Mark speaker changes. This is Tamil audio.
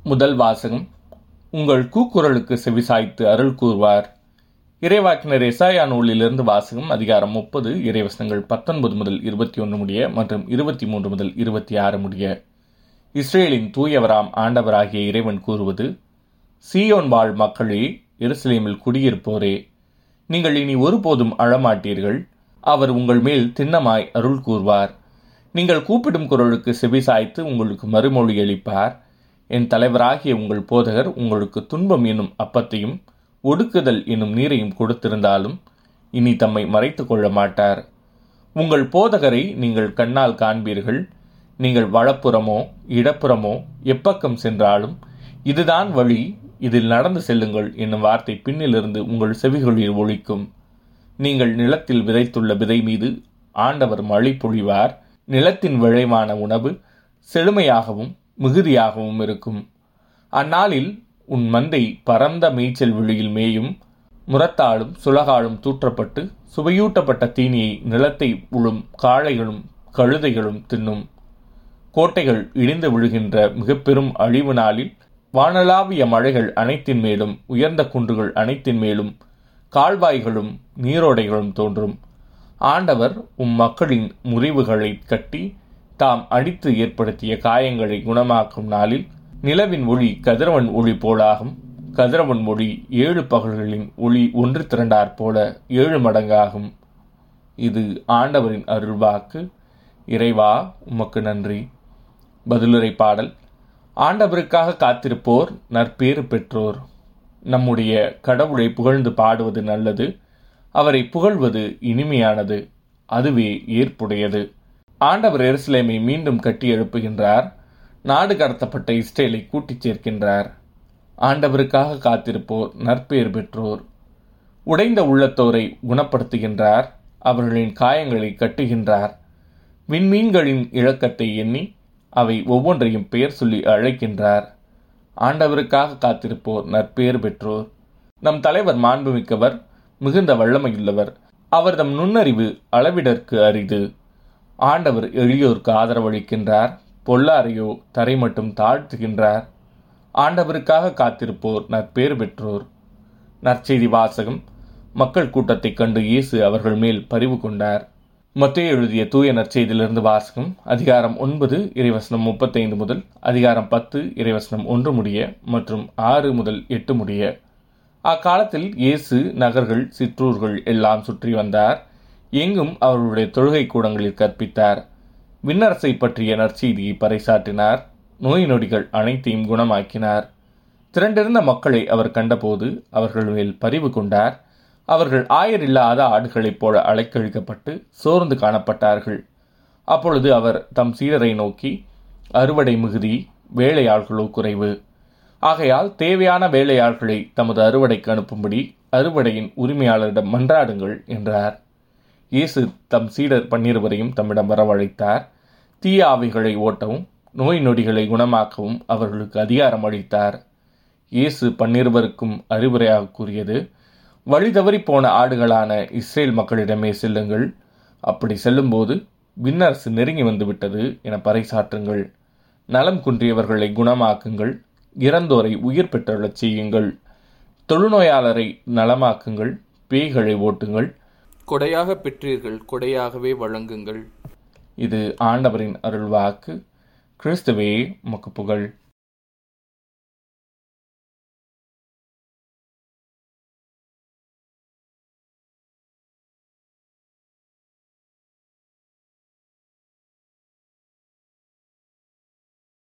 Speaker 1: முதல் வாசகம். உங்கள் கூக்குரலுக்கு செவிசாய்த்து அருள் கூறுவார். இறைவாக்கினர் எசாயா நூலிலிருந்து வாசகம் அதிகாரம் முப்பது இறைவசனங்கள் பத்தொன்பது முதல் இருபத்தி ஒன்று முடிய மற்றும் இருபத்தி மூன்று முதல் இருபத்தி ஆறு முடிய. இஸ்ரேலின் தூயவராம் ஆண்டவராகிய இறைவன் கூறுவது சீயோன் வாழ் மக்களே எருசலேமில் குடியிருப்போரே நீங்கள் இனி ஒருபோதும் அழமாட்டீர்கள். அவர் உங்கள் மேல் திண்ணமாய் அருள் கூறுவார். நீங்கள் கூப்பிடும் குரலுக்கு செவிசாய்த்து உங்களுக்கு மறுமொழி அளிப்பார். என் தலைவராகிய உங்கள் போதகர் உங்களுக்கு துன்பம் என்னும் அப்பத்தையும் ஒடுக்குதல் என்னும் நீரையும் கொடுத்திருந்தாலும் இனி தம்மை மறைத்து கொள்ள மாட்டார். உங்கள் போதகரை நீங்கள் கண்ணால் காண்பீர்கள். நீங்கள் வலப்புறமோ இடப்புறமோ எப்பக்கம் சென்றாலும் இதுதான் வழி இதில் நடந்து செல்லுங்கள் என்னும் வார்த்தை பின்னிலிருந்து உங்கள் செவிகளில் ஒழிக்கும் நீங்கள் நிலத்தில் விதைத்துள்ள விதை மீது ஆண்டவர் மழை பொழிவார். நிலத்தின் விளைவான உணவு செழுமையாகவும் மிகுதியாகவும் இருக்கும். அந்நாளில் உன் மந்தை பரந்த மேய்ச்சல் விழியில் மேயும் முரத்தாலும் சுலகாலும் தூற்றப்பட்டு சுவையூட்டப்பட்ட தீனியை நிலத்தை உழும் காளைகளும் கழுதைகளும் தின்னும். கோட்டைகள் இடிந்து விழுகின்ற மிக பெரும் அழிவு நாளில் வானளாவிய மழைகள் அனைத்தின் மேலும் உயர்ந்த குன்றுகள் அனைத்தின் மேலும் கால்வாய்களும் நீரோடைகளும் தோன்றும். ஆண்டவர் உம் மக்களின் முறிவுகளை கட்டி தாம் அடித்து ஏற்படுத்திய காயங்களை குணமாக்கும் நாளில் நிலவின் ஒளி கதிரவன் ஒளி போலாகும். கதிரவன் ஒளி ஏழு பகல்களின் ஒளி ஒன்று திரண்டாற் போல ஏழு மடங்காகும். இது ஆண்டவரின் அருள்வாக்கு. இறைவா உமக்கு நன்றி. பதிலுரை பாடல். ஆண்டவருக்காக காத்திருப்போர் நற்பேறு பெற்றோர். நம்முடைய கடவுளை புகழ்ந்து பாடுவது நல்லது. அவரை புகழ்வது இனிமையானது. அதுவே ஏற்புடையது. ஆண்டவர் எருசலேமை மீண்டும் கட்டி எழுப்புகின்றார் நாடு கடத்தப்பட்ட இஸ்ரேலை கூட்டிச் சேர்க்கின்றார். ஆண்டவருக்காக காத்திருப்போர் நற்பெயர் பெற்றோர். உடைந்த உள்ளத்தோரை குணப்படுத்துகின்றார். அவர்களின் காயங்களை கட்டுகின்றார். விண்மீன்களின் இழக்கத்தை எண்ணி அவை ஒவ்வொன்றையும் பெயர் சொல்லி அழைக்கின்றார். ஆண்டவருக்காக காத்திருப்போர் நற்பெயர் பெற்றோர். நம் தலைவர் மாண்புமிக்கவர் மிகுந்த வல்லமையுள்ளவர். அவர் தம் நுண்ணறிவு அளவிடற்கு அரிது. ஆண்டவர் எளியோருக்கு ஆதரவளிக்கின்றார் பொல்லாரையோ தரை மட்டும் தாழ்த்துகின்றார். ஆண்டவருக்காக காத்திருப்போர் நற்பேறு பெற்றோர். நற்செய்தி வாசகம் மக்கள் கூட்டத்தைக் கண்டு இயேசு அவர்கள் மேல் பரிவு கொண்டார். மத்திய எழுதிய தூய நற்செய்தியிலிருந்து வாசகம் அதிகாரம் ஒன்பது இறைவசனம் முப்பத்தைந்து முதல் அதிகாரம் பத்து இறைவசனம் ஒன்று முடிய மற்றும் ஆறு முதல் எட்டு முடிய. அக்காலத்தில் இயேசு நகர்கள் சிற்றூர்கள் எல்லாம் சுற்றி வந்தார். எங்கும் அவர்களுடைய தொழுகை கூடங்களில் கற்பித்தார். விண்ணரசை பற்றிய நற்செய்தியை பறைசாற்றினார். நோய் நொடிகள் அனைத்தையும் குணமாக்கினார். திரண்டிருந்த மக்களை அவர் கண்டபோது அவர்கள் மேல் பரிவு கொண்டார். அவர்கள் ஆயரில்லாத ஆடுகளைப் போல அலைக்கழிக்கப்பட்டு சோர்ந்து காணப்பட்டார்கள். அப்பொழுது அவர் தம் சீரரை நோக்கி அறுவடை மிகுதி வேலையாள்களோ குறைவு. ஆகையால் தேவையான வேலையாள்களை தமது அறுவடைக்கு அனுப்பும்படி அறுவடையின் உரிமையாளரிடம் மன்றாடுங்கள் என்றார். இயேசு தம் சீடர் பன்னிருவரையும் தம்மிடம் வரவழைத்தார். தீய ஆவிகளை ஓட்டவும் நோய் நொடிகளை குணமாக்கவும் அவர்களுக்கு அதிகாரம் அளித்தார். இயேசு பன்னிருவருக்கும் அறிவுரையாக கூறியது வழி தவறி போன ஆடுகளான இஸ்ரேல் மக்களிடமே செல்லுங்கள். அப்படி செல்லும்போது விண்ணரசு நெருங்கி வந்துவிட்டது என பறைசாற்றுங்கள். நலம் குன்றியவர்களை குணமாக்குங்கள். இறந்தோரை உயிர் பெற்றழச் செய்யுங்கள். தொழுநோயாளரை நலமாக்குங்கள். பேய்களை ஓட்டுங்கள்.
Speaker 2: கொடையாக பெற்றீர்கள் கொடையாகவே வழங்குங்கள்.
Speaker 1: இது ஆண்டவரின் அருள்வாக்கு. கிறிஸ்துவே உமக்கு புகழ்.